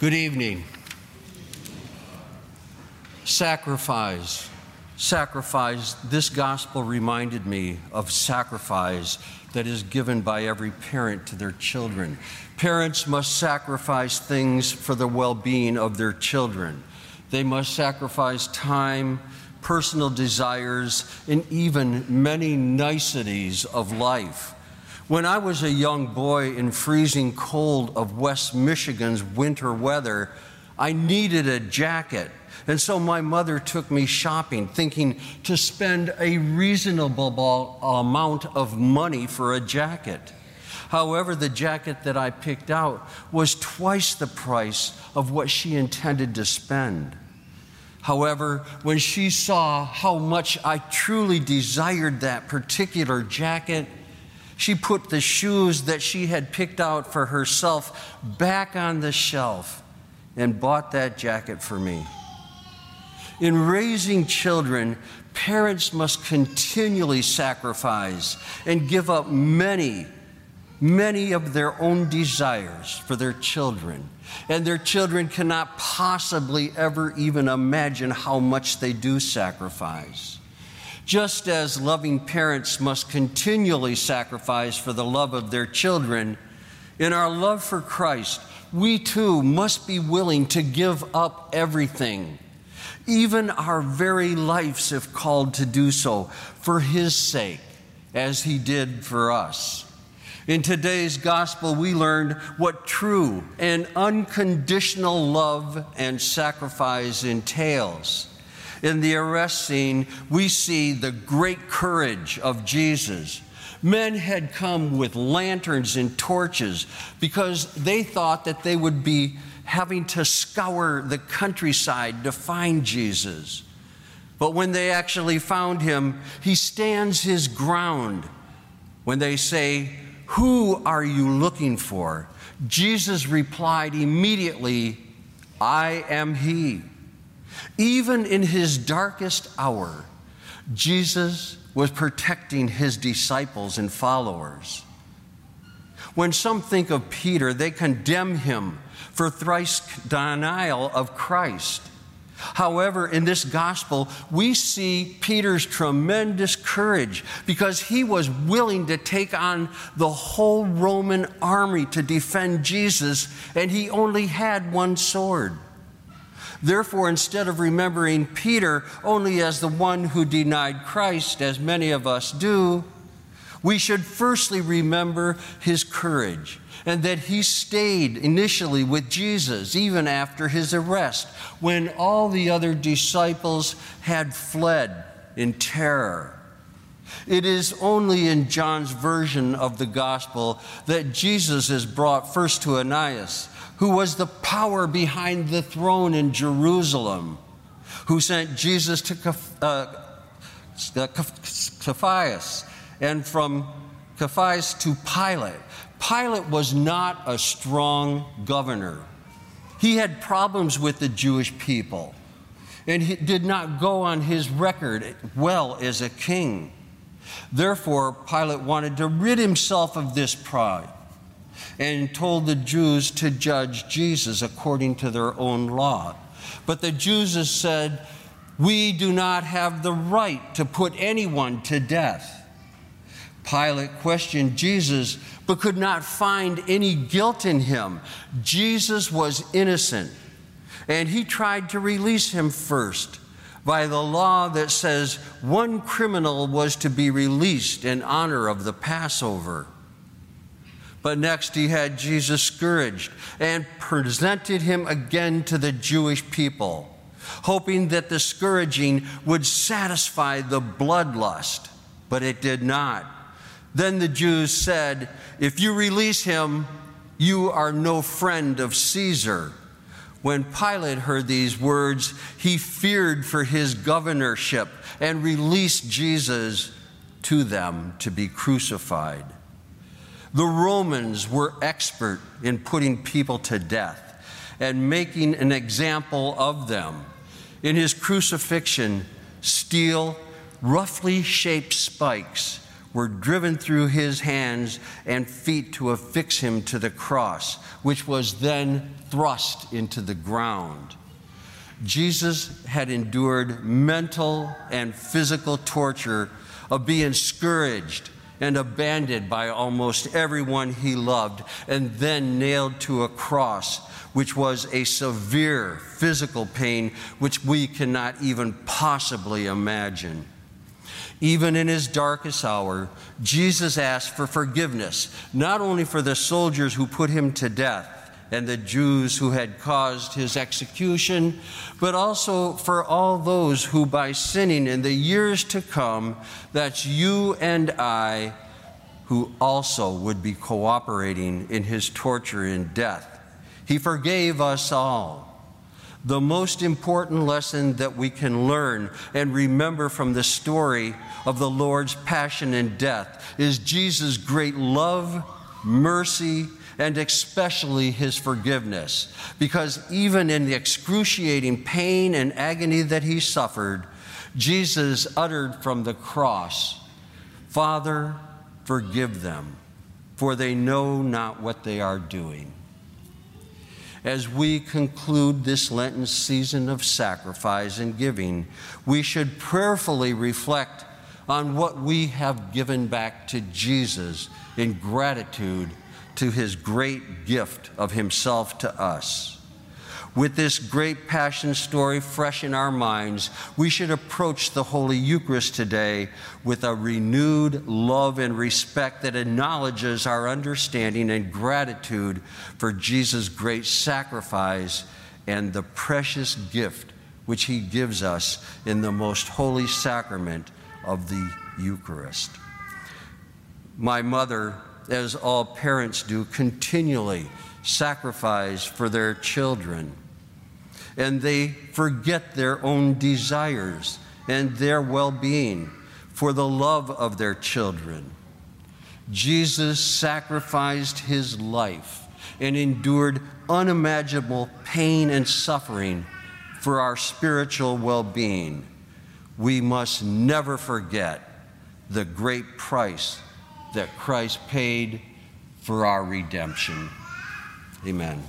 Good evening. Sacrifice. Sacrifice. This gospel reminded me of sacrifice that is given by every parent to their children. Parents must sacrifice things for the well being of their children. They must sacrifice time, personal desires, and even many niceties of life. When I was a young boy in freezing cold of West Michigan's winter weather, I needed a jacket. And so my mother took me shopping, thinking to spend a reasonable amount of money for a jacket. However, the jacket that I picked out was twice the price of what she intended to spend. However, when she saw how much I truly desired that particular jacket, she put the shoes that she had picked out for herself back on the shelf and bought that jacket for me. In raising children, parents must continually sacrifice and give up many, many of their own desires for their children. And their children cannot possibly ever even imagine how much they do sacrifice. Just as loving parents must continually sacrifice for the love of their children, in our love for Christ, we too must be willing to give up everything, even our very lives, if called to do so, for His sake, as He did for us. In today's gospel, we learned what true and unconditional love and sacrifice entails. In the arrest scene, we see the great courage of Jesus. Men had come with lanterns and torches because they thought that they would be having to scour the countryside to find Jesus. But when they actually found him, he stands his ground. When they say, Who are you looking for? Jesus replied immediately, I am he. Even in his darkest hour, Jesus was protecting his disciples and followers. When some think of Peter, they condemn him for thrice denial of Christ. However, in this gospel, we see Peter's tremendous courage because he was willing to take on the whole Roman army to defend Jesus, and he only had one sword. Therefore, instead of remembering Peter only as the one who denied Christ, as many of us do, we should firstly remember his courage and that he stayed initially with Jesus even after his arrest when all the other disciples had fled in terror. It is only in John's version of the gospel that Jesus is brought first to Ananias who was the power behind the throne in Jerusalem, who sent Jesus to uh, Caiaphas and from Caiaphas to Pilate. Pilate was not a strong governor. He had problems with the Jewish people and he did not go on his record well as a king. Therefore, Pilate wanted to rid himself of this pride and told the Jews to judge Jesus according to their own law. But the Jews said, We do not have the right to put anyone to death. Pilate questioned Jesus, but could not find any guilt in him. Jesus was innocent, and he tried to release him first by the law that says one criminal was to be released in honor of the Passover. But next, he had Jesus scourged and presented him again to the Jewish people, hoping that the scourging would satisfy the bloodlust. But it did not. Then the Jews said, If you release him, you are no friend of Caesar. When Pilate heard these words, he feared for his governorship and released Jesus to them to be crucified. The Romans were expert in putting people to death and making an example of them. In his crucifixion, steel, roughly shaped spikes were driven through his hands and feet to affix him to the cross, which was then thrust into the ground. Jesus had endured mental and physical torture of being scourged and abandoned by almost everyone he loved, and then nailed to a cross, which was a severe physical pain which we cannot even possibly imagine. Even in his darkest hour, Jesus asked for forgiveness, not only for the soldiers who put him to death and the Jews who had caused his execution, but also for all those who, by sinning in the years to come, that's you and I, who also would be cooperating in his torture and death. He forgave us all. The most important lesson that we can learn and remember from the story of the Lord's passion and death is Jesus' great love, mercy, and especially his forgiveness. Because even in the excruciating pain and agony that he suffered, Jesus uttered from the cross, Father, forgive them, for they know not what they are doing. As we conclude this Lenten season of sacrifice and giving, we should prayerfully reflect on what we have given back to Jesus in gratitude to his great gift of himself to us. With this great passion story fresh in our minds, we should approach the Holy Eucharist today with a renewed love and respect that acknowledges our understanding and gratitude for Jesus' great sacrifice and the precious gift which he gives us in the most holy sacrament of the Eucharist. My mother as all parents do, continually sacrifice for their children. And they forget their own desires and their well being for the love of their children. Jesus sacrificed his life and endured unimaginable pain and suffering for our spiritual well being. We must never forget the great price that Christ paid for our redemption. Amen.